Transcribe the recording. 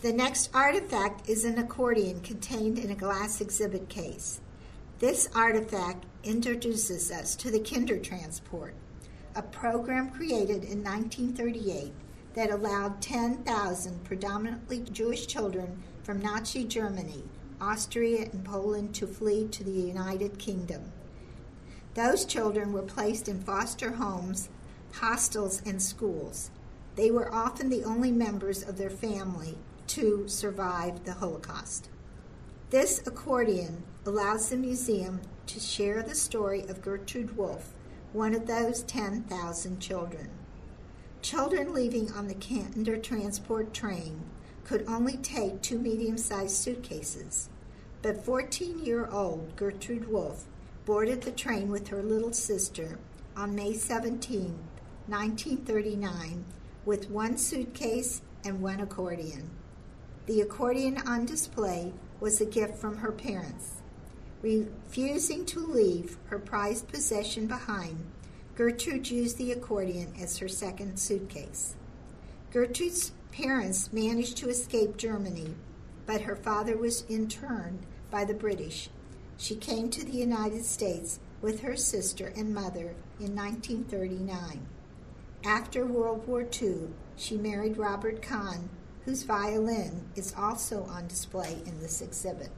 The next artifact is an accordion contained in a glass exhibit case. This artifact introduces us to the Kindertransport, a program created in 1938 that allowed 10,000 predominantly Jewish children from Nazi Germany, Austria, and Poland to flee to the United Kingdom. Those children were placed in foster homes, hostels, and schools. They were often the only members of their family to survive the Holocaust. This accordion allows the museum to share the story of Gertrude Wolff, one of those 10,000 children. Children leaving on the Kindertransport train could only take two medium sized suitcases, but 14 year old Gertrude Wolff boarded the train with her little sister on May 17, 1939, with one suitcase and one accordion. The accordion on display was a gift from her parents. Refusing to leave her prized possession behind, Gertrude used the accordion as her second suitcase. Gertrude's parents managed to escape Germany, but her father was interned by the British. She came to the United States with her sister and mother in 1939. After World War II, she married Robert Kahn, whose violin is also on display in this exhibit.